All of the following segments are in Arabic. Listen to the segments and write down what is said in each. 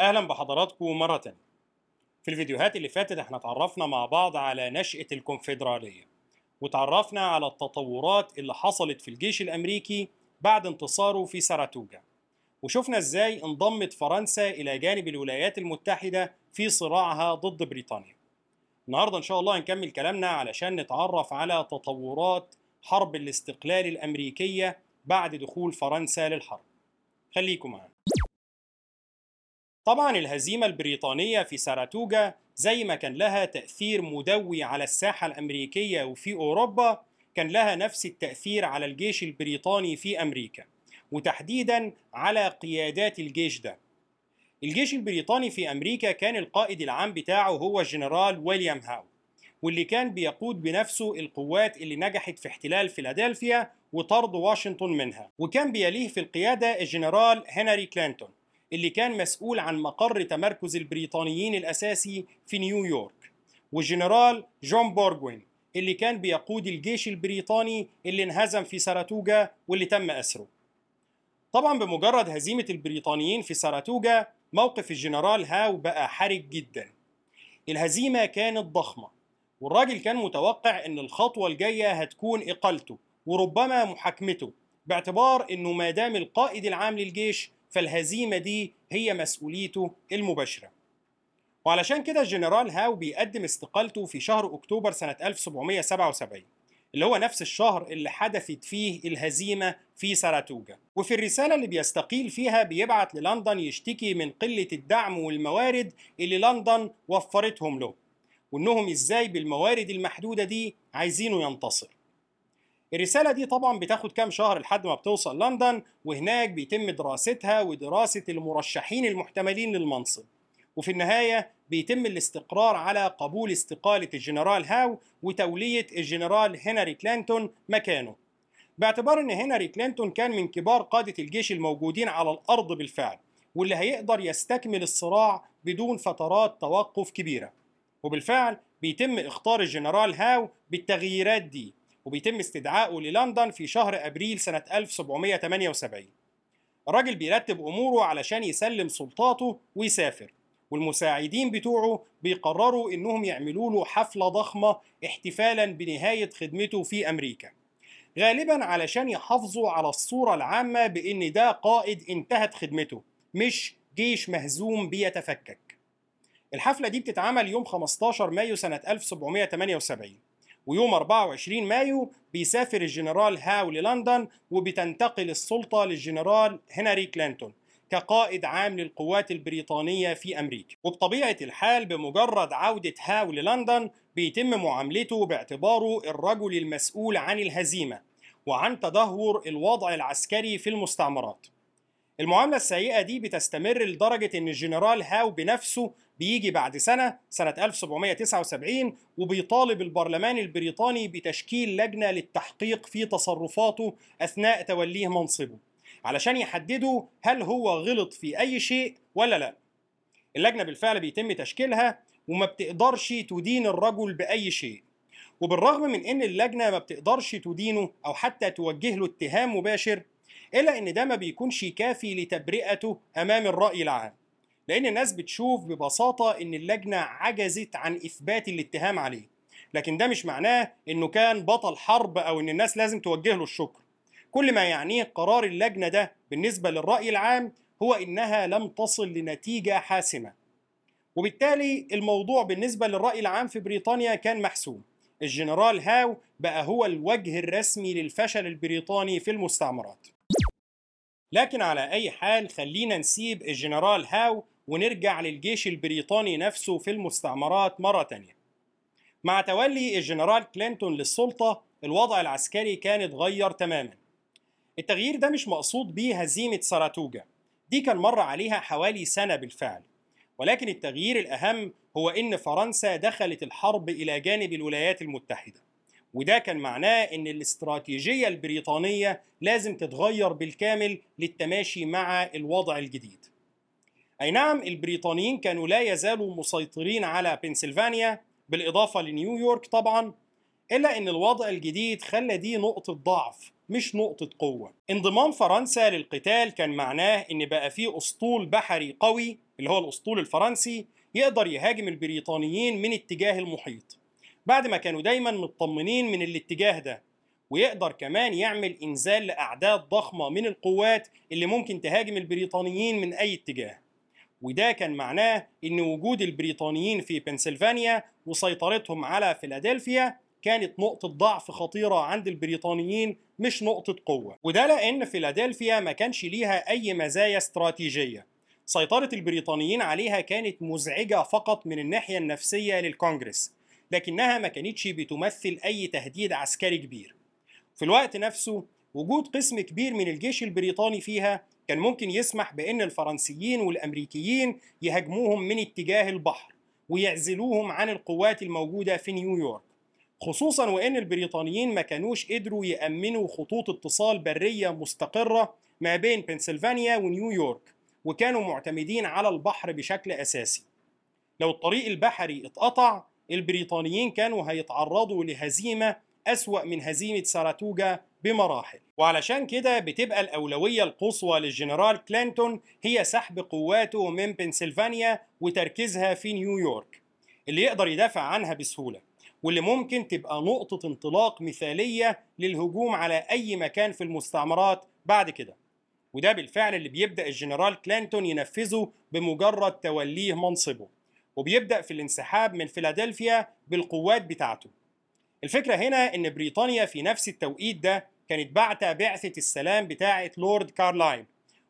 أهلا بحضراتكم مرة تانية. في الفيديوهات اللي فاتت إحنا اتعرفنا مع بعض على نشأة الكونفدرالية وتعرفنا على التطورات اللي حصلت في الجيش الأمريكي بعد انتصاره في ساراتوجا وشفنا إزاي انضمت فرنسا إلى جانب الولايات المتحدة في صراعها ضد بريطانيا. النهارده إن شاء الله هنكمل كلامنا علشان نتعرف على تطورات حرب الاستقلال الأمريكية بعد دخول فرنسا للحرب. خليكم معانا. طبعا الهزيمة البريطانية في ساراتوجا زي ما كان لها تأثير مدوي على الساحة الأمريكية وفي أوروبا كان لها نفس التأثير على الجيش البريطاني في أمريكا وتحديدا على قيادات الجيش ده. الجيش البريطاني في أمريكا كان القائد العام بتاعه هو الجنرال ويليام هاو واللي كان بيقود بنفسه القوات اللي نجحت في احتلال فيلادلفيا وطرد واشنطن منها وكان بيليه في القيادة الجنرال هنري كلينتون اللي كان مسؤول عن مقر تمركز البريطانيين الأساسي في نيويورك والجنرال جون بورغوين اللي كان بيقود الجيش البريطاني اللي انهزم في ساراتوجا واللي تم أسره. طبعا بمجرد هزيمة البريطانيين في ساراتوجا موقف الجنرال هاو بقى حرج جدا. الهزيمة كانت ضخمة والراجل كان متوقع إن الخطوة الجاية هتكون إقالته وربما محاكمته باعتبار إنه ما دام القائد العام للجيش فالهزيمة دي هي مسؤوليته المباشرة. وعلشان كده الجنرال هاو بيقدم استقالته في شهر أكتوبر سنة 1777 اللي هو نفس الشهر اللي حدثت فيه الهزيمة في ساراتوجا. وفي الرسالة اللي بيستقيل فيها بيبعت للندن يشتكي من قلة الدعم والموارد اللي لندن وفرتهم له وإنهم إزاي بالموارد المحدودة دي عايزينه ينتصر. الرسالة دي طبعا بتاخد كام شهر لحد ما بتوصل لندن وهناك بيتم دراستها ودراسة المرشحين المحتملين للمنصب. وفي النهاية بيتم الاستقرار على قبول استقالة الجنرال هاو وتولية الجنرال هنري كلينتون مكانه. باعتبار إن هنري كلينتون كان من كبار قادة الجيش الموجودين على الأرض بالفعل واللي هيقدر يستكمل الصراع بدون فترات توقف كبيرة. وبالفعل بيتم اختار الجنرال هاو بالتغييرات دي. وبيتم استدعائه للندن في شهر أبريل سنة 1778 الراجل بيرتب أموره علشان يسلم سلطاته ويسافر والمساعدين بتوعه بيقرروا إنهم يعملوا له حفلة ضخمة احتفالا بنهاية خدمته في أمريكا. غالبا علشان يحافظوا على الصورة العامة بإن ده قائد انتهت خدمته مش جيش مهزوم بيتفكك. الحفلة دي بتتعمل يوم 15 مايو سنة 1778 ويوم 24 مايو بيسافر الجنرال هاو للندن وبتنتقل السلطة للجنرال هنري كلينتون كقائد عام للقوات البريطانية في أمريكا. وبطبيعة الحال بمجرد عودة هاو للندن بيتم معاملته باعتباره الرجل المسؤول عن الهزيمة وعن تدهور الوضع العسكري في المستعمرات. المعاملة السيئة دي بتستمر لدرجة إن الجنرال هاو بنفسه بيجي بعد سنة سنة 1779 وبيطالب البرلمان البريطاني بتشكيل لجنة للتحقيق في تصرفاته أثناء توليه منصبه. علشان يحددوا هل هو غلط في أي شيء ولا لا. اللجنة بالفعل بيتم تشكيلها وما بتقدرش تدين الرجل بأي شيء. وبالرغم من إن اللجنة ما بتقدرش تدينه أو حتى توجه له اتهام مباشر إلا إن ده ما بيكونش كافي لتبرئته أمام الرأي العام. لأن الناس بتشوف ببساطة إن اللجنة عجزت عن إثبات الاتهام عليه. لكن ده مش معناه إنه كان بطل حرب أو إن الناس لازم توجه له الشكر. كل ما يعنيه قرار اللجنة ده بالنسبة للرأي العام هو إنها لم تصل لنتيجة حاسمة. وبالتالي الموضوع بالنسبة للرأي العام في بريطانيا كان محسوم. الجنرال هاو بقى هو الوجه الرسمي للفشل البريطاني في المستعمرات. لكن على أي حال خلينا نسيب الجنرال هاو ونرجع للجيش البريطاني نفسه في المستعمرات مرة تانية. مع تولي الجنرال كلينتون للسلطة الوضع العسكري كان اتغير تماما. التغيير ده مش مقصود بيه هزيمة ساراتوجا دي كان مر عليها حوالي سنة بالفعل. ولكن التغيير الأهم هو إن فرنسا دخلت الحرب إلى جانب الولايات المتحدة. وده كان معناه إن الاستراتيجية البريطانية لازم تتغير بالكامل للتماشي مع الوضع الجديد. أي نعم البريطانيين كانوا لا يزالوا مسيطرين على بنسلفانيا بالإضافة لنيويورك طبعا إلا إن الوضع الجديد خلى دي نقطة ضعف مش نقطة قوة. انضمام فرنسا للقتال كان معناه إن بقى فيه أسطول بحري قوي اللي هو الأسطول الفرنسي يقدر يهاجم البريطانيين من اتجاه المحيط. بعد ما كانوا دايما مطمنين من الاتجاه ده ويقدر كمان يعمل إنزال لأعداد ضخمة من القوات اللي ممكن تهاجم البريطانيين من أي اتجاه. وده كان معناه إن وجود البريطانيين في بنسلفانيا وسيطرتهم على فيلادلفيا كانت نقطة ضعف خطيرة عند البريطانيين مش نقطة قوة. وده لأن فيلادلفيا ما كانش ليها أي مزايا استراتيجية. سيطرة البريطانيين عليها كانت مزعجة فقط من الناحية النفسية للكونجرس لكنها ما كانتش بتمثل أي تهديد عسكري كبير. في الوقت نفسه وجود قسم كبير من الجيش البريطاني فيها كان ممكن يسمح بأن الفرنسيين والأمريكيين يهاجموهم من اتجاه البحر ويعزلوهم عن القوات الموجودة في نيويورك خصوصا وأن البريطانيين ما كانوش قدروا يأمنوا خطوط اتصال برية مستقرة ما بين بنسلفانيا ونيويورك وكانوا معتمدين على البحر بشكل أساسي. لو الطريق البحري اتقطع البريطانيين كانوا هيتعرضوا لهزيمة أسوأ من هزيمة ساراتوجا بمراحل. وعلشان كده بتبقى الأولوية القصوى للجنرال كلينتون هي سحب قواته من بنسلفانيا وتركيزها في نيويورك اللي يقدر يدافع عنها بسهولة واللي ممكن تبقى نقطة انطلاق مثالية للهجوم على أي مكان في المستعمرات بعد كده. وده بالفعل اللي بيبدأ الجنرال كلينتون ينفذه بمجرد توليه منصبه وبيبدأ في الانسحاب من فيلادلفيا بالقوات بتاعته. الفكرة هنا إن بريطانيا في نفس التوقيت ده كانت بعتة بعثة السلام بتاعة لورد كارلايل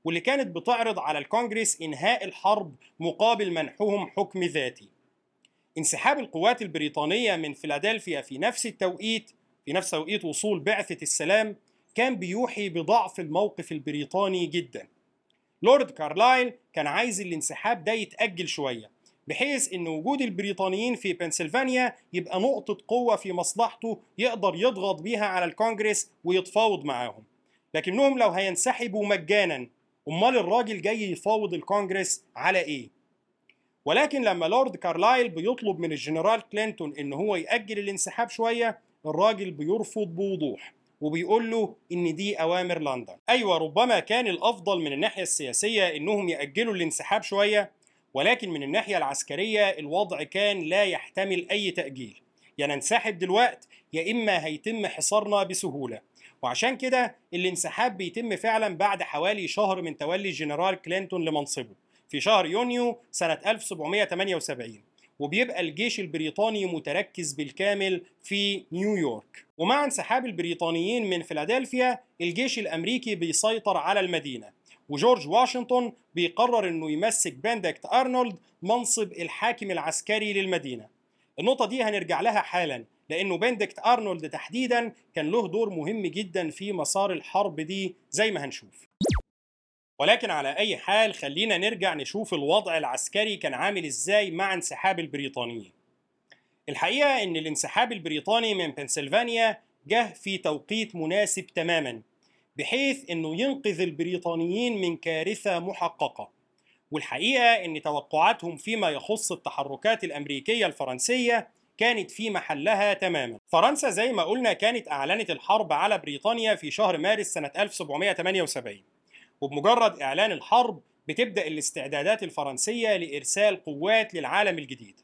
واللي كانت بتعرض على الكونجرس إنهاء الحرب مقابل منحهم حكم ذاتي. انسحاب القوات البريطانية من فيلادلفيا في نفس التوقيت في نفس توقيت وصول بعثة السلام كان بيوحي بضعف الموقف البريطاني جدا. لورد كارلايل كان عايز الانسحاب ده يتأجل شوية بحيث إن وجود البريطانيين في بنسلفانيا يبقى نقطة قوة في مصلحته يقدر يضغط بيها على الكونجرس ويتفاوض معاهم. لكنهم لو هينسحبوا مجانا أمال الراجل جاي يفاوض الكونجرس على إيه؟ ولكن لما لورد كارلايل بيطلب من الجنرال كلينتون إن هو يأجل الانسحاب شوية الراجل بيرفض بوضوح وبيقول له إن دي أوامر لندن. أيوه ربما كان الأفضل من الناحية السياسية إنهم يأجلوا الانسحاب شوية ولكن من الناحية العسكرية الوضع كان لا يحتمل أي تأجيل. يا ننسحب دلوقت يا إما هيتم حصارنا بسهولة. وعشان كده الانسحاب بيتم فعلا بعد حوالي شهر من تولي الجنرال كلينتون لمنصبه في شهر يونيو سنة 1778 وبيبقى الجيش البريطاني متركز بالكامل في نيويورك. ومع انسحاب البريطانيين من فيلادلفيا الجيش الأمريكي بيسيطر على المدينة. وجورج واشنطن بيقرر إنه يمسك بندكت أرنولد منصب الحاكم العسكري للمدينة. النقطة دي هنرجع لها حالا لأنه بندكت أرنولد تحديدا كان له دور مهم جدا في مسار الحرب دي زي ما هنشوف. ولكن على أي حال خلينا نرجع نشوف الوضع العسكري كان عامل إزاي مع انسحاب البريطانيين. الحقيقة إن الانسحاب البريطاني من بنسلفانيا جه في توقيت مناسب تماما. بحيث إنه ينقذ البريطانيين من كارثة محققة. والحقيقة إن توقعاتهم فيما يخص التحركات الأمريكية الفرنسية كانت في محلها تماما. فرنسا زي ما قلنا كانت أعلنت الحرب على بريطانيا في شهر مارس سنة 1778 وبمجرد إعلان الحرب بتبدأ الاستعدادات الفرنسية لإرسال قوات للعالم الجديد.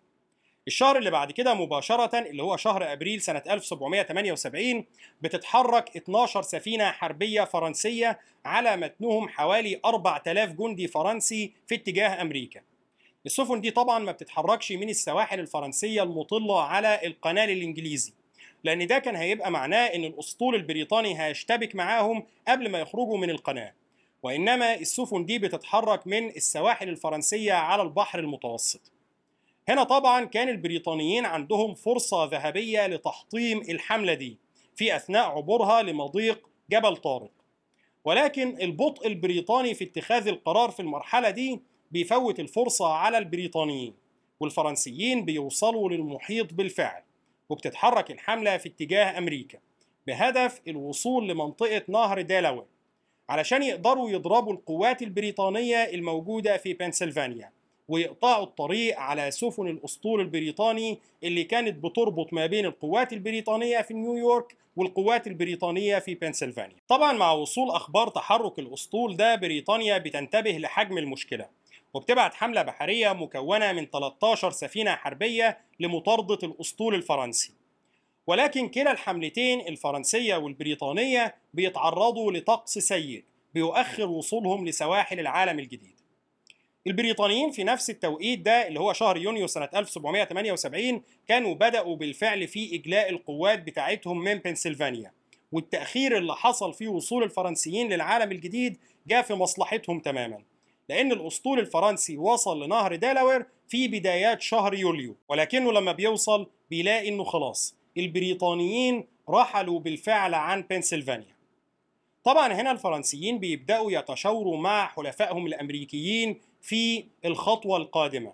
الشهر اللي بعد كده مباشرة اللي هو شهر أبريل سنة 1778 بتتحرك 12 سفينة حربية فرنسية على متنهم حوالي 4000 جندي فرنسي في اتجاه أمريكا. السفن دي طبعا ما بتتحركش من السواحل الفرنسية المطلة على القنال الإنجليزي لأن ده كان هيبقى معناه إن الأسطول البريطاني هيشتبك معاهم قبل ما يخرجوا من القناة. وإنما السفن دي بتتحرك من السواحل الفرنسية على البحر المتوسط. هنا طبعا كان البريطانيين عندهم فرصة ذهبية لتحطيم الحملة دي في أثناء عبورها لمضيق جبل طارق. ولكن البطء البريطاني في اتخاذ القرار في المرحلة دي بيفوت الفرصة على البريطانيين والفرنسيين بيوصلوا للمحيط بالفعل وبتتحرك الحملة في اتجاه أمريكا بهدف الوصول لمنطقة نهر ديلاوير علشان يقدروا يضربوا القوات البريطانية الموجودة في بنسلفانيا. ويقطعوا الطريق على سفن الأسطول البريطاني اللي كانت بتربط ما بين القوات البريطانية في نيويورك والقوات البريطانية في بنسلفانيا. طبعا مع وصول أخبار تحرك الأسطول ده بريطانيا بتنتبه لحجم المشكلة وبتبعت حملة بحرية مكونة من 13 سفينة حربية لمطاردة الأسطول الفرنسي. ولكن كلا الحملتين الفرنسية والبريطانية بيتعرضوا لطقس سيء بيؤخر وصولهم لسواحل العالم الجديد. البريطانيين في نفس التوقيت ده اللي هو شهر يونيو سنة 1778 كانوا بدأوا بالفعل في إجلاء القوات بتاعتهم من بنسلفانيا. والتأخير اللي حصل في وصول الفرنسيين للعالم الجديد جاء في مصلحتهم تماما. لأن الأسطول الفرنسي وصل لنهر دالاوير في بدايات شهر يوليو ولكنه لما بيوصل بيلاقي إنه خلاص البريطانيين رحلوا بالفعل عن بنسلفانيا. طبعا هنا الفرنسيين بيبدأوا يتشاوروا مع حلفائهم الأمريكيين في الخطوة القادمة.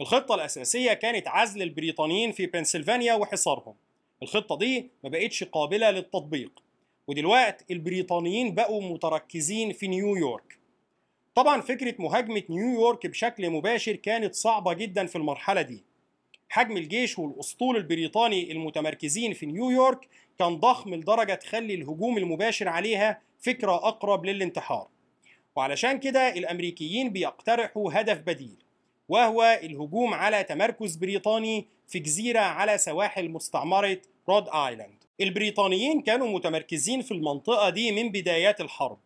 الخطة الأساسية كانت عزل البريطانيين في بنسلفانيا وحصارهم. الخطة دي ما بقتش قابلة للتطبيق. ودلوقتي البريطانيين بقوا متركزين في نيويورك. طبعا فكرة مهاجمة نيويورك بشكل مباشر كانت صعبة جدا في المرحلة دي. حجم الجيش والأسطول البريطاني المتمركزين في نيويورك كان ضخم لدرجة تخلي الهجوم المباشر عليها فكرة أقرب للانتحار. وعلشان كده الأمريكيين بيقترحوا هدف بديل وهو الهجوم على تمركز بريطاني في جزيرة على سواحل مستعمرة رود آيلاند. البريطانيين كانوا متمركزين في المنطقة دي من بدايات الحرب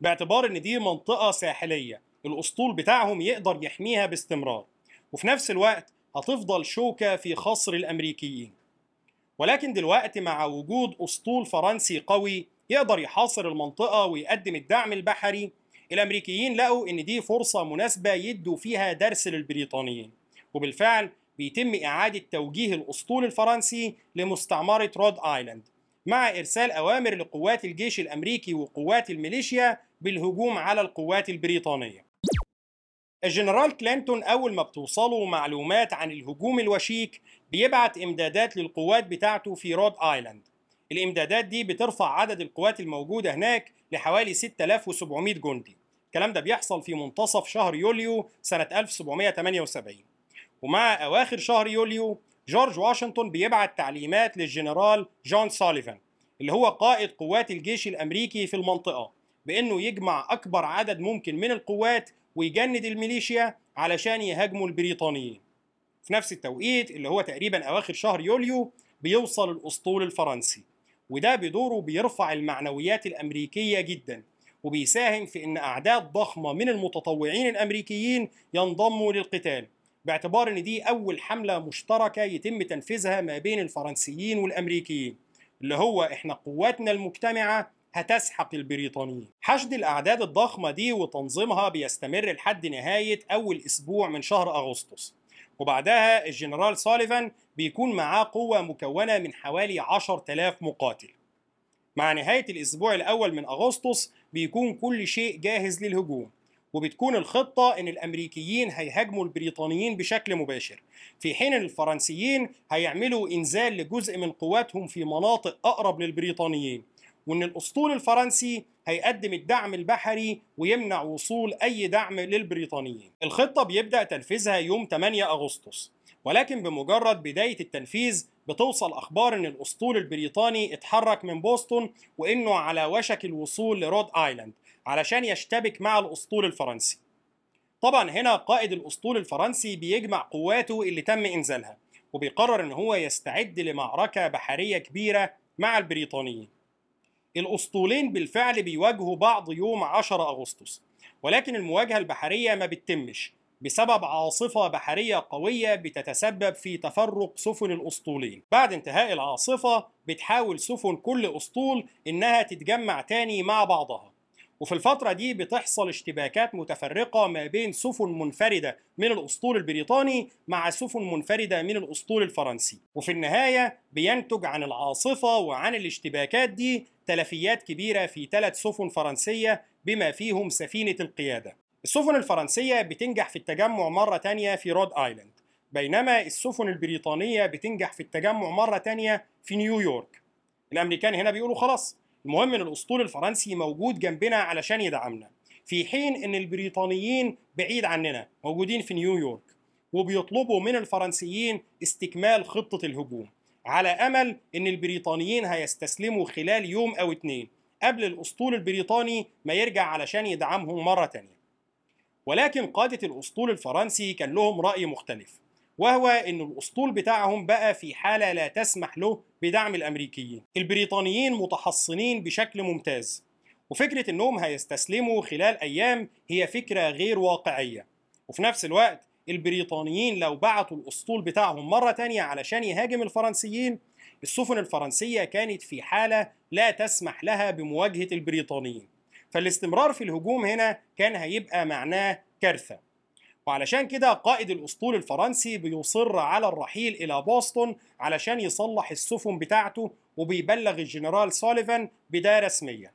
باعتبار إن دي منطقة ساحلية الأسطول بتاعهم يقدر يحميها باستمرار وفي نفس الوقت هتفضل شوكة في خصر الأمريكيين. ولكن دلوقتي مع وجود أسطول فرنسي قوي يقدر يحاصر المنطقة ويقدم الدعم البحري الأمريكيين لقوا إن دي فرصة مناسبة يدوا فيها درس للبريطانيين وبالفعل بيتم إعادة توجيه الأسطول الفرنسي لمستعمرة رود آيلاند مع إرسال أوامر لقوات الجيش الأمريكي وقوات الميليشيا بالهجوم على القوات البريطانية. الجنرال كلينتون أول ما بتوصله معلومات عن الهجوم الوشيك بيبعت إمدادات للقوات بتاعته في رود آيلاند. الإمدادات دي بترفع عدد القوات الموجودة هناك لحوالي 6700 جندي. الكلام ده بيحصل في منتصف شهر يوليو سنة 1778 ومع أواخر شهر يوليو جورج واشنطن بيبعت تعليمات للجنرال جون سوليفان اللي هو قائد قوات الجيش الأمريكي في المنطقة بأنه يجمع أكبر عدد ممكن من القوات ويجند الميليشيا علشان يهاجموا البريطانيين. في نفس التوقيت اللي هو تقريبا أواخر شهر يوليو بيوصل الأسطول الفرنسي. وده بدوره بيرفع المعنويات الأمريكية جدا وبيساهم في إن أعداد ضخمة من المتطوعين الأمريكيين ينضموا للقتال. باعتبار إن دي أول حملة مشتركة يتم تنفيذها ما بين الفرنسيين والأمريكيين اللي هو إحنا قواتنا المجتمعة هتسحق البريطانيين. حشد الأعداد الضخمة دي وتنظيمها بيستمر لحد نهاية أول أسبوع من شهر أغسطس. وبعدها الجنرال سوليفان بيكون معاه قوة مكونة من حوالي 10000 مقاتل. مع نهاية الأسبوع الأول من أغسطس بيكون كل شيء جاهز للهجوم وبتكون الخطة إن الأمريكيين هيهاجموا البريطانيين بشكل مباشر في حين إن الفرنسيين هيعملوا إنزال لجزء من قواتهم في مناطق أقرب للبريطانيين. وإن الأسطول الفرنسي هيقدم الدعم البحري ويمنع وصول أي دعم للبريطانيين. الخطة بيبدأ تنفيذها يوم 8 أغسطس ولكن بمجرد بداية التنفيذ بتوصل أخبار إن الأسطول البريطاني اتحرك من بوسطن وإنه على وشك الوصول لرود آيلاند علشان يشتبك مع الأسطول الفرنسي. طبعا هنا قائد الأسطول الفرنسي بيجمع قواته اللي تم إنزالها وبيقرر إن هو يستعد لمعركة بحرية كبيرة مع البريطانيين. الأسطولين بالفعل بيواجهوا بعض يوم 10 أغسطس ولكن المواجهة البحرية ما بتتمش بسبب عاصفة بحرية قوية بتتسبب في تفرق سفن الأسطولين. بعد انتهاء العاصفة بتحاول سفن كل أسطول إنها تتجمع تاني مع بعضها. وفي الفترة دي بتحصل اشتباكات متفرقة ما بين سفن منفردة من الأسطول البريطاني مع سفن منفردة من الأسطول الفرنسي. وفي النهاية بينتج عن العاصفة وعن الاشتباكات دي تلفيات كبيرة في ثلاث سفن فرنسية بما فيهم سفينة القيادة. السفن الفرنسية بتنجح في التجمع مرة تانية في رود آيلاند بينما السفن البريطانية بتنجح في التجمع مرة تانية في نيويورك. الأمريكان هنا بيقولوا خلاص المهم إن الأسطول الفرنسي موجود جنبنا علشان يدعمنا في حين إن البريطانيين بعيد عننا موجودين في نيويورك وبيطلبوا من الفرنسيين استكمال خطة الهجوم على أمل إن البريطانيين هيستسلموا خلال يوم أو اتنين قبل الأسطول البريطاني ما يرجع علشان يدعمهم مرة تانية. ولكن قادة الأسطول الفرنسي كان لهم رأي مختلف. وهو إن الأسطول بتاعهم بقى في حالة لا تسمح له بدعم الأمريكيين. البريطانيين متحصنين بشكل ممتاز وفكرة إنهم هيستسلموا خلال أيام هي فكرة غير واقعية. وفي نفس الوقت البريطانيين لو بعتوا الأسطول بتاعهم مرة تانية علشان يهاجم الفرنسيين السفن الفرنسية كانت في حالة لا تسمح لها بمواجهة البريطانيين. فالاستمرار في الهجوم هنا كان هيبقى معناه كارثة. وعلشان كده قائد الأسطول الفرنسي بيصر على الرحيل إلى بوسطن علشان يصلح السفن بتاعته وبيبلغ الجنرال سوليفان بده رسميا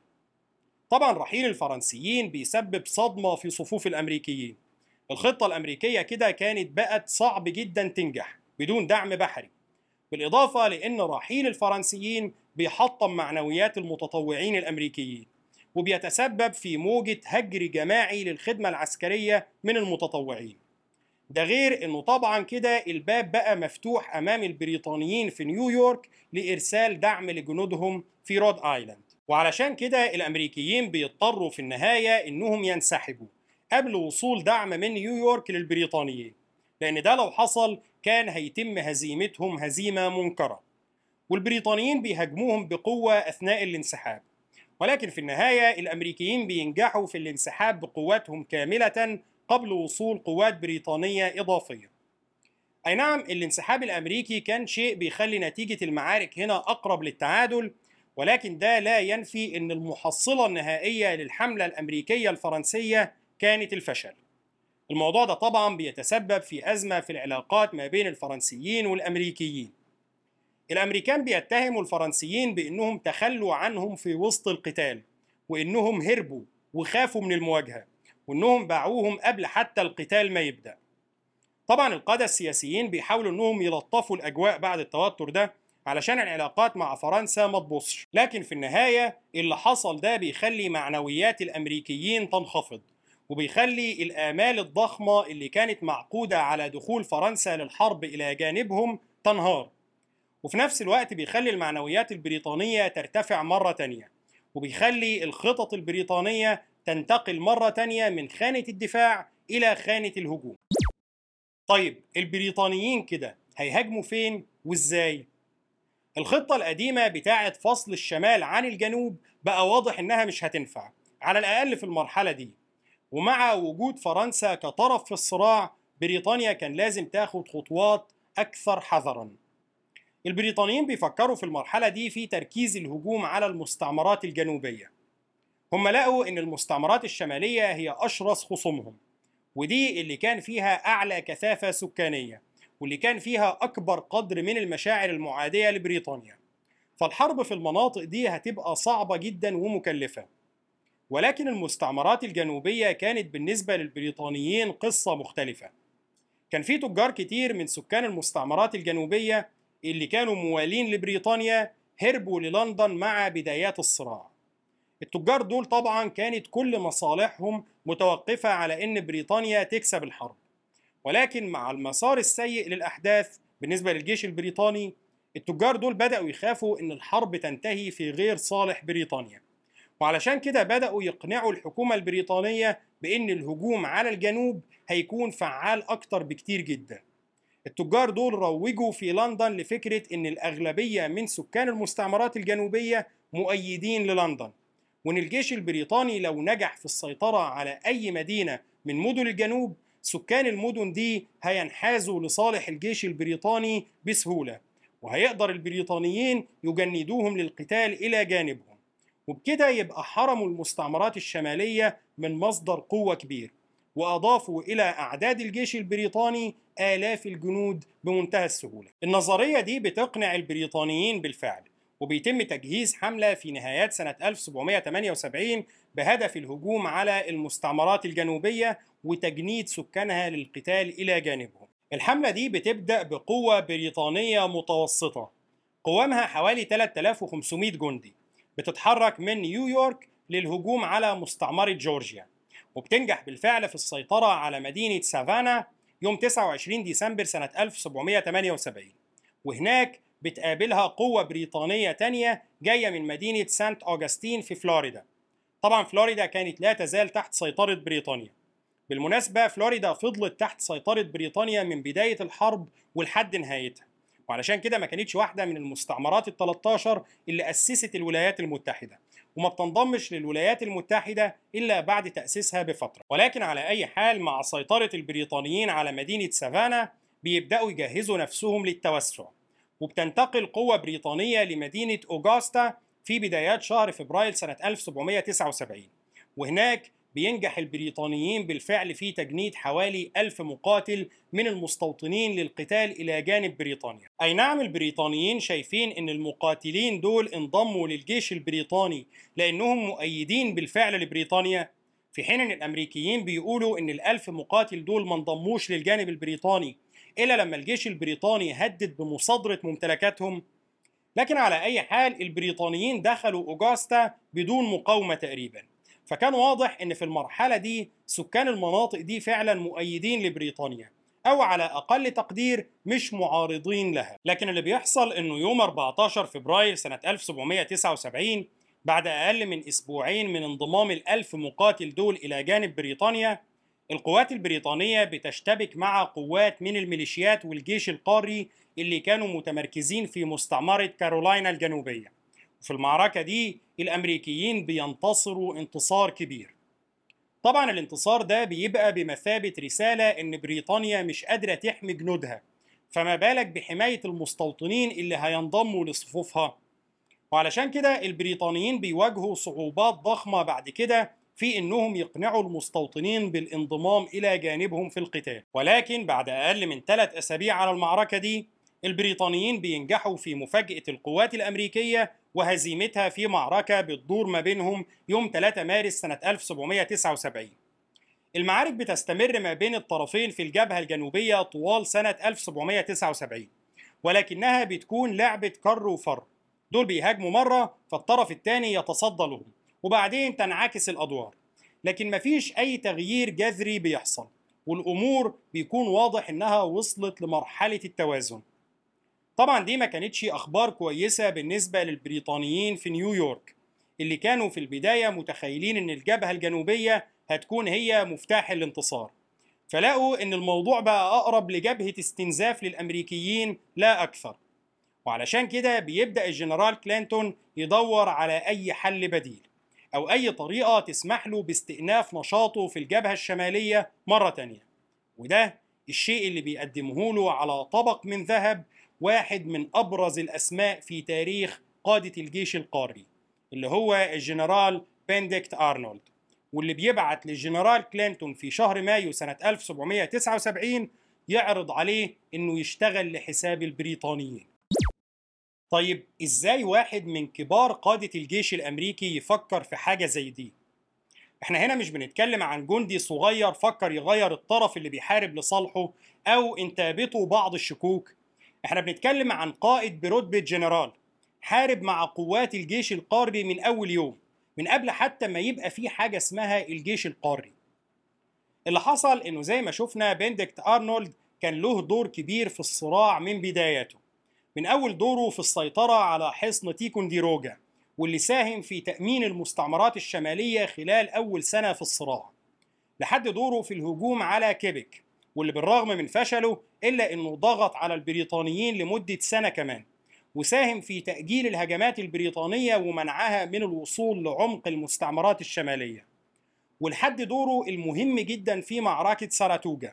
طبعا رحيل الفرنسيين بيسبب صدمة في صفوف الأمريكيين. الخطة الأمريكية كده كانت بقت صعب جدا تنجح بدون دعم بحري. بالإضافة لأن رحيل الفرنسيين بيحطم معنويات المتطوعين الأمريكيين. وبيتسبب في موجة هجر جماعي للخدمة العسكرية من المتطوعين. ده غير إنه طبعا كده الباب بقى مفتوح أمام البريطانيين في نيويورك لإرسال دعم لجنودهم في رود آيلاند. وعلشان كده الأمريكيين بيضطروا في النهاية إنهم ينسحبوا قبل وصول دعم من نيويورك للبريطانيين لأن ده لو حصل كان هيتم هزيمتهم هزيمة منكرة. والبريطانيين بيهاجموهم بقوة أثناء الانسحاب. ولكن في النهاية الأمريكيين بينجحوا في الانسحاب بقواتهم كاملة قبل وصول قوات بريطانية إضافية. أي نعم الانسحاب الأمريكي كان شيء بيخلي نتيجة المعارك هنا أقرب للتعادل ولكن ده لا ينفي أن المحصلة النهائية للحملة الأمريكية الفرنسية كانت الفشل. الموضوع ده طبعا بيتسبب في أزمة في العلاقات ما بين الفرنسيين والأمريكيين. الأمريكان بيتهموا الفرنسيين بأنهم تخلوا عنهم في وسط القتال وإنهم هربوا وخافوا من المواجهة وإنهم باعوهم قبل حتى القتال ما يبدأ. طبعا القادة السياسيين بيحاولوا إنهم يلطفوا الأجواء بعد التوتر ده علشان العلاقات مع فرنسا ما تبصش لكن في النهاية اللي حصل ده بيخلي معنويات الأمريكيين تنخفض وبيخلي الآمال الضخمة اللي كانت معقودة على دخول فرنسا للحرب إلى جانبهم تنهار. وفي نفس الوقت بيخلي المعنويات البريطانية ترتفع مرة تانية وبيخلي الخطط البريطانية تنتقل مرة تانية من خانة الدفاع إلى خانة الهجوم. طيب البريطانيين كده هيهاجموا فين وإزاي؟ الخطة القديمة بتاعة فصل الشمال عن الجنوب بقى واضح إنها مش هتنفع على الأقل في المرحلة دي. ومع وجود فرنسا كطرف في الصراع بريطانيا كان لازم تاخد خطوات أكثر حذراً. البريطانيين بيفكروا في المرحلة دي في تركيز الهجوم على المستعمرات الجنوبية. هم لقوا إن المستعمرات الشمالية هي أشرس خصومهم ودي اللي كان فيها أعلى كثافة سكانية واللي كان فيها أكبر قدر من المشاعر المعادية لبريطانيا. فالحرب في المناطق دي هتبقى صعبة جدا ومكلفة. ولكن المستعمرات الجنوبية كانت بالنسبة للبريطانيين قصة مختلفة. كان في تجار كتير من سكان المستعمرات الجنوبية اللي كانوا موالين لبريطانيا هربوا للندن مع بدايات الصراع. التجار دول طبعا كانت كل مصالحهم متوقفة على إن بريطانيا تكسب الحرب. ولكن مع المسار السيء للأحداث بالنسبة للجيش البريطاني التجار دول بدأوا يخافوا إن الحرب تنتهي في غير صالح بريطانيا. وعلشان كده بدأوا يقنعوا الحكومة البريطانية بأن الهجوم على الجنوب هيكون فعال أكتر بكتير جدا. التجار دول روجوا في لندن لفكرة إن الأغلبية من سكان المستعمرات الجنوبية مؤيدين للندن. وإن الجيش البريطاني لو نجح في السيطرة على أي مدينة من مدن الجنوب سكان المدن دي هينحازوا لصالح الجيش البريطاني بسهولة وهيقدر البريطانيين يجندوهم للقتال إلى جانبهم. وبكده يبقى حرموا المستعمرات الشمالية من مصدر قوة كبير. وأضافوا إلى أعداد الجيش البريطاني آلاف الجنود بمنتهى السهولة. النظرية دي بتقنع البريطانيين بالفعل وبيتم تجهيز حملة في نهايات سنة 1778 بهدف الهجوم على المستعمرات الجنوبية وتجنيد سكانها للقتال إلى جانبهم. الحملة دي بتبدأ بقوة بريطانية متوسطة قوامها حوالي 3500 جندي بتتحرك من نيويورك للهجوم على مستعمرة جورجيا. وبتنجح بالفعل في السيطرة على مدينة سافانا يوم 29 ديسمبر سنة 1778 وهناك بتقابلها قوة بريطانية تانية جاية من مدينة سانت أوغستين في فلوريدا. طبعا فلوريدا كانت لا تزال تحت سيطرة بريطانيا. بالمناسبة فلوريدا فضلت تحت سيطرة بريطانيا من بداية الحرب ولحد نهايتها. وعلشان كده ما كانتش واحدة من المستعمرات ال 13 اللي أسست الولايات المتحدة وما بتنضمش للولايات المتحدة إلا بعد تأسيسها بفترة. ولكن على أي حال مع سيطرة البريطانيين على مدينة سافانا بيبدأوا يجهزوا نفسهم للتوسع. وبتنتقل قوة بريطانية لمدينة أوغاستا في بدايات شهر فبراير سنة 1779 وهناك بينجح البريطانيين بالفعل في تجنيد حوالي ألف مقاتل من المستوطنين للقتال إلى جانب بريطانيا. أي نعم البريطانيين شايفين أن المقاتلين دول انضموا للجيش البريطاني لأنهم مؤيدين بالفعل لبريطانيا في حين أن الأمريكيين بيقولوا أن الألف مقاتل دول ما انضموش للجانب البريطاني إلا لما الجيش البريطاني هدد بمصادرة ممتلكاتهم. لكن على أي حال البريطانيين دخلوا أوغاستا بدون مقاومة تقريبا. فكان واضح إن في المرحلة دي سكان المناطق دي فعلا مؤيدين لبريطانيا أو على أقل تقدير مش معارضين لها. لكن اللي بيحصل إنه يوم 14 فبراير سنة 1779 بعد أقل من أسبوعين من انضمام الألف مقاتل دول إلى جانب بريطانيا القوات البريطانية بتشتبك مع قوات من الميليشيات والجيش القاري اللي كانوا متمركزين في مستعمرة كارولاينا الجنوبية. في المعركة دي الأمريكيين بينتصروا انتصار كبير. طبعا الانتصار ده بيبقى بمثابة رسالة إن بريطانيا مش قادرة تحمي جنودها. فما بالك بحماية المستوطنين اللي هينضموا لصفوفها. وعلشان كده البريطانيين بيواجهوا صعوبات ضخمة بعد كده في إنهم يقنعوا المستوطنين بالانضمام إلى جانبهم في القتال. ولكن بعد أقل من ثلاث أسابيع على المعركة دي البريطانيين بينجحوا في مفاجأة القوات الأمريكية وهزيمتها في معركة بتدور ما بينهم يوم 3 مارس سنة 1779 المعارك بتستمر ما بين الطرفين في الجبهة الجنوبية طوال سنة 1779 ولكنها بتكون لعبة كر وفر. دول بيهاجموا مرة فالطرف الثاني يتصدى لهم وبعدين تنعكس الأدوار. لكن مفيش أي تغيير جذري بيحصل والأمور بيكون واضح إنها وصلت لمرحلة التوازن. طبعا دي ما كانتش أخبار كويسة بالنسبة للبريطانيين في نيويورك اللي كانوا في البداية متخيلين إن الجبهة الجنوبية هتكون هي مفتاح الانتصار. فلقوا إن الموضوع بقى أقرب لجبهة استنزاف للأمريكيين لا أكثر. وعلشان كده بيبدأ الجنرال كلينتون يدور على أي حل بديل أو أي طريقة تسمح له باستئناف نشاطه في الجبهة الشمالية مرة تانية. وده الشيء اللي بيقدمه له على طبق من ذهب واحد من أبرز الأسماء في تاريخ قادة الجيش القاري اللي هو الجنرال بنديكت أرنولد واللي بيبعت للجنرال كلينتون في شهر مايو سنة 1779 يعرض عليه إنه يشتغل لحساب البريطانيين طيب إزاي واحد من كبار قادة الجيش الأمريكي يفكر في حاجة زي دي؟ إحنا هنا مش بنتكلم عن جندي صغير فكر يغير الطرف اللي بيحارب لصالحه أو انتابته بعض الشكوك إحنا بنتكلم عن قائد برتبة جنرال حارب مع قوات الجيش القاري من أول يوم من قبل حتى ما يبقى في حاجة اسمها الجيش القاري. اللي حصل إنه زي ما شفنا بندكت أرنولد كان له دور كبير في الصراع من بداياته. من أول دوره في السيطرة على حصن تيكونديروجا واللي ساهم في تأمين المستعمرات الشمالية خلال أول سنة في الصراع. لحد دوره في الهجوم على كيبك. واللي بالرغم من فشله إلا أنه ضغط على البريطانيين لمدة سنة كمان وساهم في تأجيل الهجمات البريطانية ومنعها من الوصول لعمق المستعمرات الشمالية. ولحد دوره المهم جدا في معركة ساراتوجا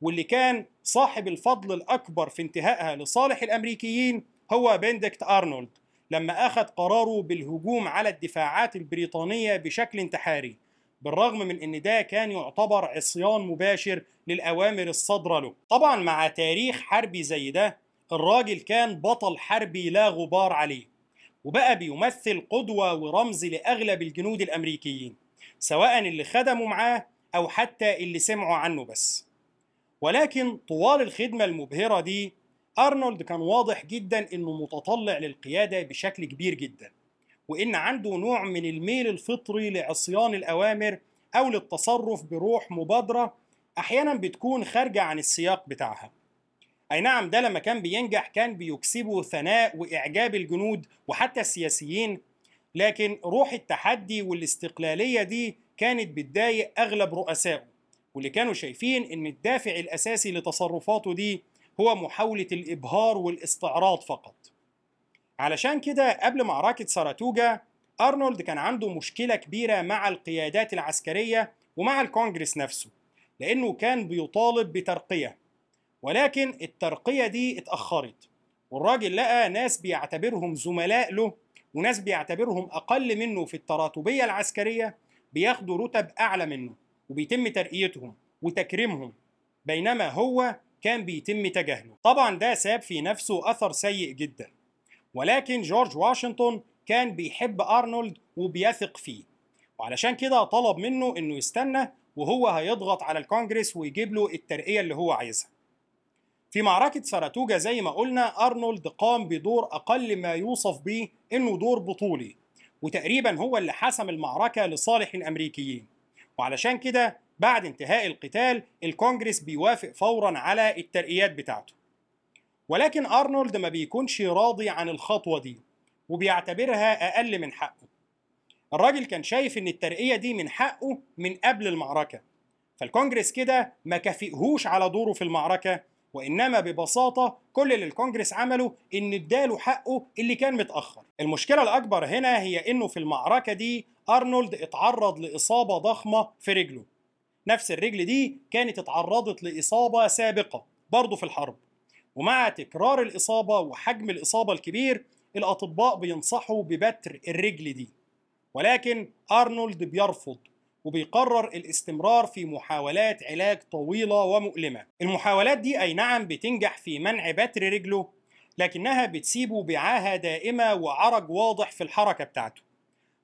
واللي كان صاحب الفضل الأكبر في انتهائها لصالح الأمريكيين هو بندكت أرنولد لما أخذ قراره بالهجوم على الدفاعات البريطانية بشكل انتحاري. بالرغم من إن ده كان يعتبر عصيان مباشر للأوامر الصادرة له. طبعا مع تاريخ حربي زي ده الراجل كان بطل حربي لا غبار عليه وبقى بيمثل قدوة ورمز لأغلب الجنود الأمريكيين سواء اللي خدموا معاه أو حتى اللي سمعوا عنه بس. ولكن طوال الخدمة المبهرة دي أرنولد كان واضح جدا إنه متطلع للقيادة بشكل كبير جدا. وإن عنده نوع من الميل الفطري لعصيان الأوامر أو للتصرف بروح مبادرة أحيانا بتكون خارجة عن السياق بتاعها. أي نعم ده لما كان بينجح كان بيكسبه ثناء وإعجاب الجنود وحتى السياسيين لكن روح التحدي والاستقلالية دي كانت بتضايق أغلب رؤسائه. واللي كانوا شايفين إن الدافع الأساسي لتصرفاته دي هو محاولة الإبهار والاستعراض فقط. علشان كده قبل معركة ساراتوجا أرنولد كان عنده مشكلة كبيرة مع القيادات العسكرية ومع الكونجرس نفسه لأنه كان بيطالب بترقية. ولكن الترقية دي اتأخرت والراجل لقى ناس بيعتبرهم زملاء له وناس بيعتبرهم أقل منه في التراتبية العسكرية بياخدوا رتب أعلى منه وبيتم ترقيتهم وتكريمهم بينما هو كان بيتم تجاهله. طبعا ده ساب في نفسه أثر سيء جدا. ولكن جورج واشنطن كان بيحب أرنولد وبيثق فيه. وعلشان كده طلب منه إنه يستنى وهو هيضغط على الكونجرس ويجيب له الترقية اللي هو عايزها. في معركة ساراتوجا زي ما قلنا أرنولد قام بدور أقل ما يوصف به إنه دور بطولي وتقريبا هو اللي حسم المعركة لصالح الأمريكيين. وعلشان كده بعد انتهاء القتال الكونجرس بيوافق فورا على الترقيات بتاعته. ولكن أرنولد ما بيكونش راضي عن الخطوة دي وبيعتبرها أقل من حقه. الراجل كان شايف إن الترقية دي من حقه من قبل المعركة فالكونجرس كده ما كافئهوش على دوره في المعركة وإنما ببساطة كل اللي الكونجرس عمله إن اداله حقه اللي كان متأخر. المشكلة الأكبر هنا هي إنه في المعركة دي أرنولد اتعرض لإصابة ضخمة في رجله. نفس الرجل دي كانت اتعرضت لإصابة سابقة برضه في الحرب. ومع تكرار الإصابة وحجم الإصابة الكبير الأطباء بينصحوا ببتر الرجل دي. ولكن أرنولد بيرفض وبيقرر الاستمرار في محاولات علاج طويلة ومؤلمة. المحاولات دي أي نعم بتنجح في منع بتر رجله لكنها بتسيبه بعاهة دائمة وعرج واضح في الحركة بتاعته.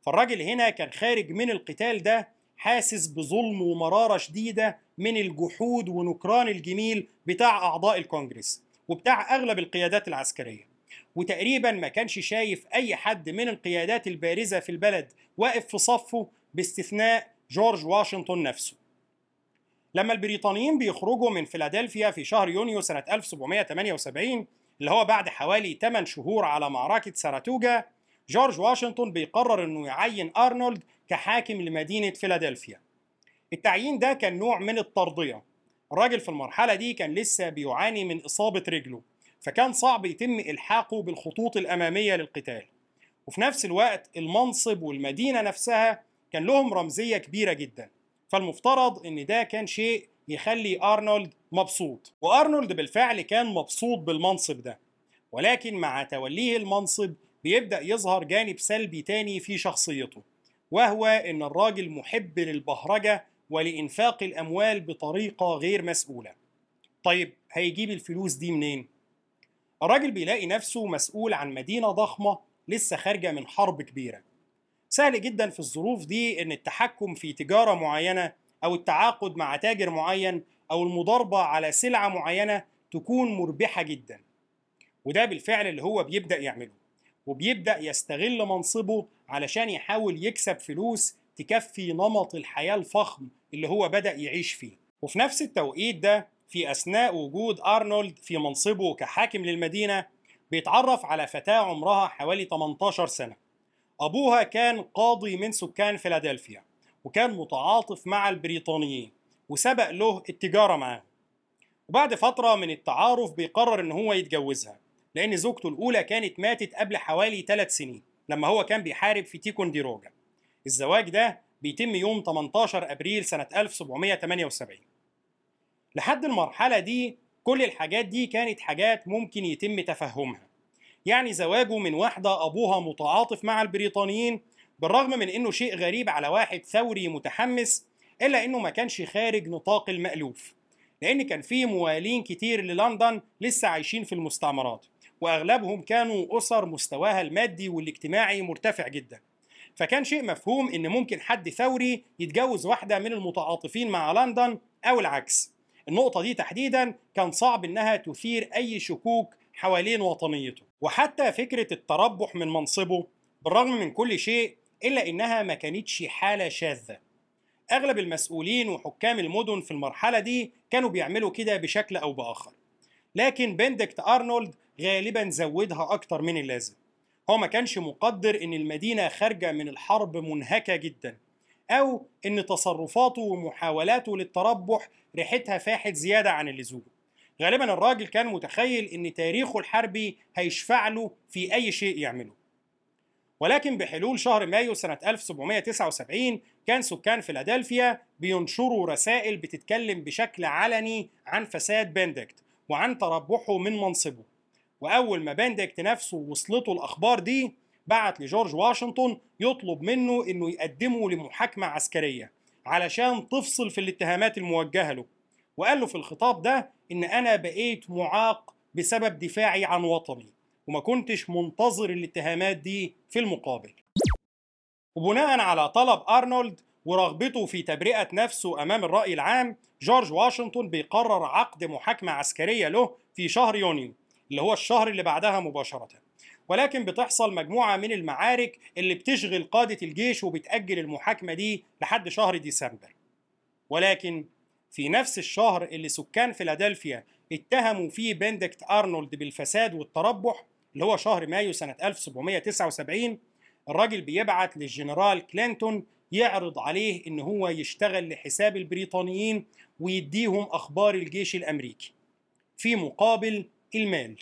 فالراجل هنا كان خارج من القتال ده حاسس بظلم ومرارة شديدة من الجحود ونكران الجميل بتاع أعضاء الكونجرس. وبتاع أغلب القيادات العسكرية. وتقريبا ما كانش شايف أي حد من القيادات البارزة في البلد واقف في صفه باستثناء جورج واشنطن نفسه. لما البريطانيين بيخرجوا من فيلادلفيا في شهر يونيو سنة 1778 اللي هو بعد حوالي 8 شهور على معركة ساراتوجا جورج واشنطن بيقرر إنه يعين أرنولد كحاكم لمدينة فيلادلفيا. التعيين ده كان نوع من الترضية الراجل في المرحلة دي كان لسه بيعاني من إصابة رجله فكان صعب يتم إلحاقه بالخطوط الأمامية للقتال. وفي نفس الوقت المنصب والمدينة نفسها كان لهم رمزية كبيرة جدا. فالمفترض إن ده كان شيء يخلي أرنولد مبسوط. وأرنولد بالفعل كان مبسوط بالمنصب ده. ولكن مع توليه المنصب بيبدأ يظهر جانب سلبي تاني في شخصيته وهو إن الراجل محب للبهرجة ولإنفاق الأموال بطريقة غير مسؤولة. طيب هيجيب الفلوس دي منين؟ الراجل بيلاقي نفسه مسؤول عن مدينة ضخمة لسه خارجة من حرب كبيرة. سهل جدا في الظروف دي إن التحكم في تجارة معينة أو التعاقد مع تاجر معين أو المضاربة على سلعة معينة تكون مربحة جدا. وده بالفعل اللي هو بيبدأ يعمله وبيبدأ يستغل منصبه علشان يحاول يكسب فلوس تكفي نمط الحياة الفخم اللي هو بدأ يعيش فيه. وفي نفس التوقيت ده في أثناء وجود أرنولد في منصبه كحاكم للمدينة بيتعرف على فتاة عمرها حوالي 18 سنة. أبوها كان قاضي من سكان فيلادلفيا وكان متعاطف مع البريطانيين وسبق له التجارة معاه وبعد فترة من التعارف بيقرر إن هو يتجوزها لأن زوجته الأولى كانت ماتت قبل حوالي ثلاث سنين لما هو كان بيحارب في تيكونديروجا. الزواج ده بيتم يوم 18 أبريل سنة 1778 لحد المرحلة دي كل الحاجات دي كانت حاجات ممكن يتم تفهمها. يعني زواجه من واحدة أبوها متعاطف مع البريطانيين بالرغم من إنه شيء غريب على واحد ثوري متحمس إلا إنه ما كانش خارج نطاق المألوف. لأن كان في موالين كتير للندن لسه عايشين في المستعمرات وأغلبهم كانوا أسر مستواها المادي والاجتماعي مرتفع جدا. فكان شيء مفهوم إن ممكن حد ثوري يتجوز واحدة من المتعاطفين مع لندن أو العكس. النقطة دي تحديدا كان صعب إنها تثير أي شكوك حوالين وطنيته. وحتى فكرة التربح من منصبه بالرغم من كل شيء إلا إنها ما كانتش حالة شاذة. أغلب المسؤولين وحكام المدن في المرحلة دي كانوا بيعملوا كده بشكل أو بآخر. لكن بندكت أرنولد غالبا زودها أكتر من اللازم. هو ما كانش مقدر إن المدينة خارجة من الحرب منهكة جدا أو إن تصرفاته ومحاولاته للتربح ريحتها فاحت زيادة عن اللزوم. غالبا الراجل كان متخيل إن تاريخه الحربي هيشفع له في أي شيء يعمله. ولكن بحلول شهر مايو سنة 1779 كان سكان فيلادلفيا بينشروا رسائل بتتكلم بشكل علني عن فساد بندكت وعن تربحه من منصبه. وأول ما بندكت نفسه وصلته الأخبار دي بعت لجورج واشنطن يطلب منه إنه يقدمه لمحاكمة عسكرية علشان تفصل في الاتهامات الموجهة له. وقال له في الخطاب ده إن أنا بقيت معاق بسبب دفاعي عن وطني وما كنتش منتظر الاتهامات دي في المقابل. وبناء على طلب أرنولد ورغبته في تبرئة نفسه أمام الرأي العام جورج واشنطن بيقرر عقد محاكمة عسكرية له في شهر يونيو. اللي هو الشهر اللي بعدها مباشرة. ولكن بتحصل مجموعة من المعارك اللي بتشغل قادة الجيش وبتأجل المحاكمة دي لحد شهر ديسمبر. ولكن في نفس الشهر اللي سكان فيلادلفيا اتهموا فيه بندكت أرنولد بالفساد والتربح اللي هو شهر مايو سنة 1779 الراجل بيبعت للجنرال كلينتون يعرض عليه إن هو يشتغل لحساب البريطانيين ويديهم أخبار الجيش الأمريكي. في مقابل المال.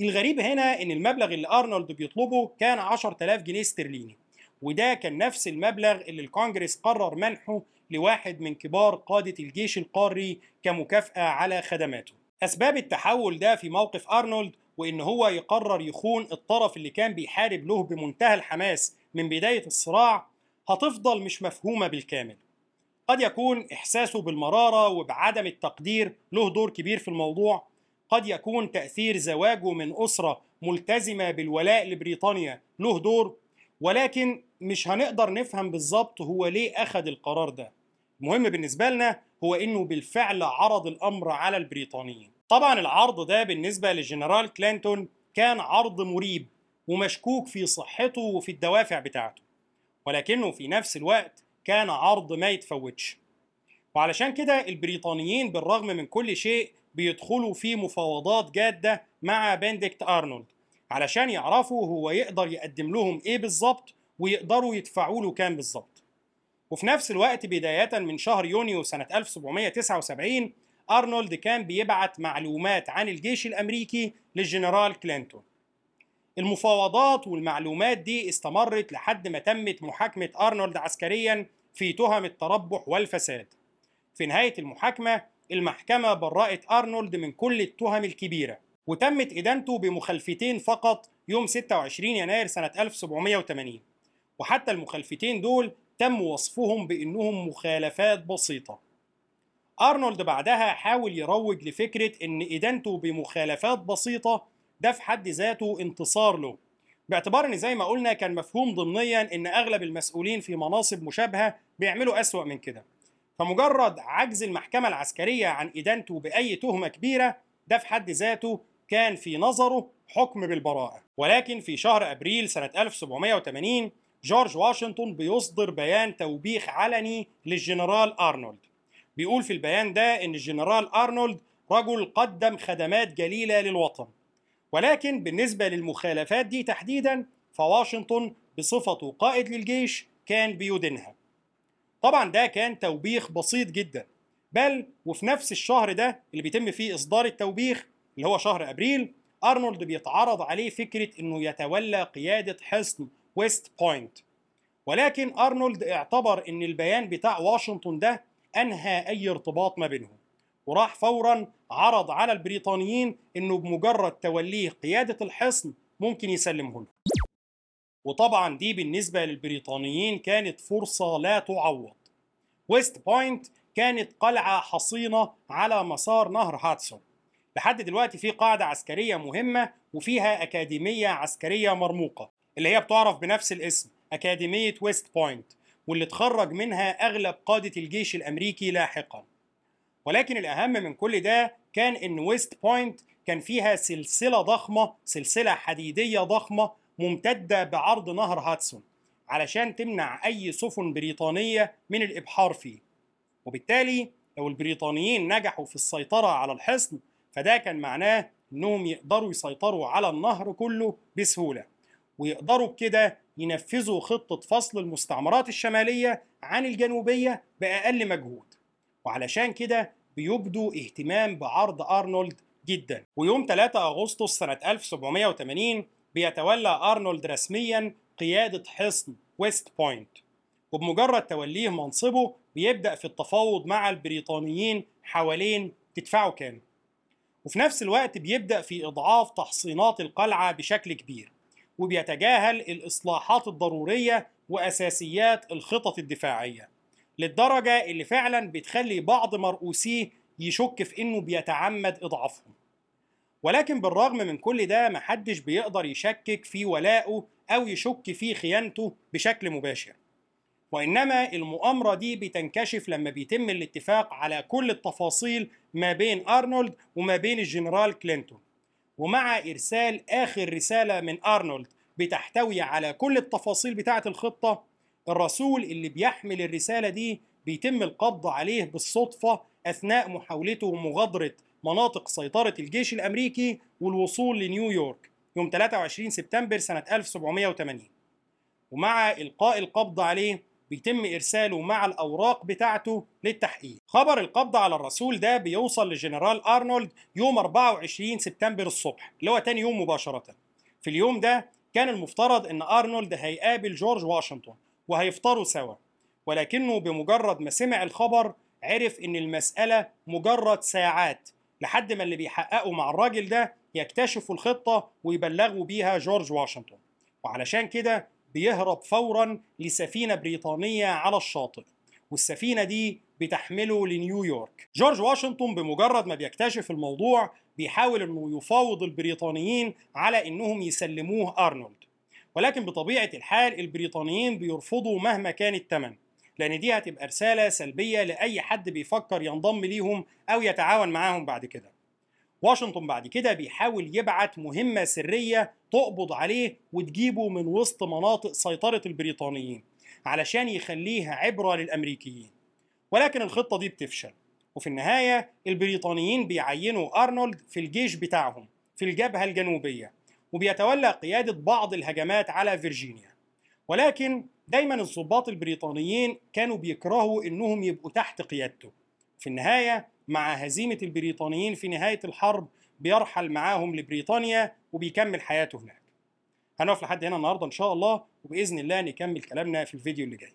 الغريب هنا إن المبلغ اللي أرنولد بيطلبه كان 10000 جنيه استرليني وده كان نفس المبلغ اللي الكونجرس قرر منحه لواحد من كبار قادة الجيش القاري كمكافأة على خدماته. أسباب التحول ده في موقف أرنولد وإن هو يقرر يخون الطرف اللي كان بيحارب له بمنتهى الحماس من بداية الصراع هتفضل مش مفهومة بالكامل. قد يكون إحساسه بالمرارة وبعدم التقدير له دور كبير في الموضوع قد يكون تأثير زواجه من أسرة ملتزمة بالولاء لبريطانيا له دور ولكن مش هنقدر نفهم بالظبط هو ليه أخذ القرار ده. المهم بالنسبة لنا هو إنه بالفعل عرض الأمر على البريطانيين. طبعا العرض ده بالنسبة للجنرال كلينتون كان عرض مريب ومشكوك في صحته وفي الدوافع بتاعته ولكنه في نفس الوقت كان عرض ما يتفوتش. وعلشان كده البريطانيين بالرغم من كل شيء بيدخلوا في مفاوضات جادة مع بندكت أرنولد. علشان يعرفوا هو يقدر يقدم لهم إيه بالظبط ويقدروا يدفعوا له كام بالظبط. وفي نفس الوقت بداية من شهر يونيو سنة 1779 أرنولد كان بيبعت معلومات عن الجيش الأمريكي للجنرال كلينتون. المفاوضات والمعلومات دي استمرت لحد ما تمت محاكمة أرنولد عسكريا في تهم التربح والفساد. في نهاية المحاكمة المحكمة برأت أرنولد من كل التهم الكبيرة وتمت إدانته بمخالفتين فقط يوم 26 يناير سنة 1780 وحتى المخالفتين دول تم وصفهم بأنهم مخالفات بسيطة. أرنولد بعدها حاول يروج لفكرة أن إدانته بمخالفات بسيطة ده في حد ذاته انتصار له باعتبار إن زي ما قلنا كان مفهوم ضمنيا إن أغلب المسؤولين في مناصب مشابهة بيعملوا أسوأ من كده. فمجرد عجز المحكمة العسكرية عن إدانته بأي تهمة كبيرة ده في حد ذاته كان في نظره حكم بالبراءة. ولكن في شهر أبريل سنة 1780 جورج واشنطن بيصدر بيان توبيخ علني للجنرال أرنولد. بيقول في البيان ده إن الجنرال أرنولد رجل قدم خدمات جليلة للوطن. ولكن بالنسبة للمخالفات دي تحديدا فواشنطن بصفته قائد للجيش كان بيدينها. طبعا ده كان توبيخ بسيط جدا بل وفي نفس الشهر ده اللي بيتم فيه إصدار التوبيخ اللي هو شهر أبريل أرنولد بيتعرض عليه فكرة إنه يتولى قيادة حصن ويست بوينت ولكن أرنولد اعتبر إن البيان بتاع واشنطن ده أنهى أي ارتباط ما بينهم وراح فورا عرض على البريطانيين إنه بمجرد توليه قيادة الحصن ممكن يسلمه لهم. وطبعا دي بالنسبة للبريطانيين كانت فرصة لا تعوض. ويست بوينت كانت قلعة حصينة على مسار نهر هدسون. لحد دلوقتي في قاعدة عسكرية مهمة وفيها أكاديمية عسكرية مرموقة اللي هي بتعرف بنفس الاسم أكاديمية ويست بوينت واللي اتخرج منها أغلب قادة الجيش الأمريكي لاحقا. ولكن الأهم من كل ده كان إن ويست بوينت كان فيها سلسلة ضخمة سلسلة حديدية ضخمة ممتدة بعرض نهر هدسون علشان تمنع أي سفن بريطانية من الإبحار فيه. وبالتالي لو البريطانيين نجحوا في السيطرة على الحصن فده كان معناه إنهم يقدروا يسيطروا على النهر كله بسهولة ويقدروا بكده ينفذوا خطة فصل المستعمرات الشمالية عن الجنوبية بأقل مجهود. وعلشان كده بيبدوا اهتمام بعرض أرنولد جدا. ويوم 3 أغسطس سنة 1780 بيتولى أرنولد رسميا قيادة حصن ويست بوينت وبمجرد توليه منصبه بيبدأ في التفاوض مع البريطانيين حوالين تدفعوا كام وفي نفس الوقت بيبدأ في إضعاف تحصينات القلعة بشكل كبير وبيتجاهل الإصلاحات الضرورية وأساسيات الخطط الدفاعية للدرجة اللي فعلا بتخلي بعض مرؤوسيه يشك في إنه بيتعمد إضعافهم. ولكن بالرغم من كل ده محدش بيقدر يشكك في ولائه أو يشك في خيانته بشكل مباشر. وإنما المؤامرة دي بتنكشف لما بيتم الاتفاق على كل التفاصيل ما بين أرنولد وما بين الجنرال كلينتون. ومع إرسال آخر رسالة من أرنولد بتحتوي على كل التفاصيل بتاعة الخطة الرسول اللي بيحمل الرسالة دي بيتم القبض عليه بالصدفة أثناء محاولته مغادرة مناطق سيطرة الجيش الأمريكي والوصول لنيويورك يوم 23 سبتمبر سنة 1780 ومع إلقاء القبض عليه بيتم إرساله مع الأوراق بتاعته للتحقيق. خبر القبض على الرسول ده بيوصل لجنرال أرنولد يوم 24 سبتمبر الصبح اللي هو تاني يوم مباشرة. في اليوم ده كان المفترض إن أرنولد هيقابل جورج واشنطن وهيفطروا سوا ولكنه بمجرد ما سمع الخبر عرف إن المسألة مجرد ساعات لحد ما اللي بيحققوا مع الراجل ده يكتشفوا الخطة ويبلغوا بيها جورج واشنطن. وعلشان كده بيهرب فورا لسفينة بريطانية على الشاطئ. والسفينة دي بتحمله لنيويورك جورج واشنطن بمجرد ما بيكتشف الموضوع بيحاول إنه يفاوض البريطانيين على إنهم يسلموه أرنولد. ولكن بطبيعة الحال البريطانيين بيرفضوا مهما كان الثمن لأن دي هتبقى رسالة سلبية لأي حد بيفكر ينضم ليهم أو يتعاون معاهم بعد كده. واشنطن بعد كده بيحاول يبعت مهمة سرية تقبض عليه وتجيبه من وسط مناطق سيطرة البريطانيين علشان يخليها عبرة للأمريكيين. ولكن الخطة دي بتفشل وفي النهاية البريطانيين بيعينوا أرنولد في الجيش بتاعهم في الجبهة الجنوبية وبيتولى قيادة بعض الهجمات على فيرجينيا. ولكن دايما الضباط البريطانيين كانوا بيكرهوا إنهم يبقوا تحت قيادته. في النهاية مع هزيمة البريطانيين في نهاية الحرب بيرحل معاهم لبريطانيا وبيكمل حياته هناك. هنقف لحد هنا النهارده إن شاء الله وبإذن الله نكمل كلامنا في الفيديو اللي جاي.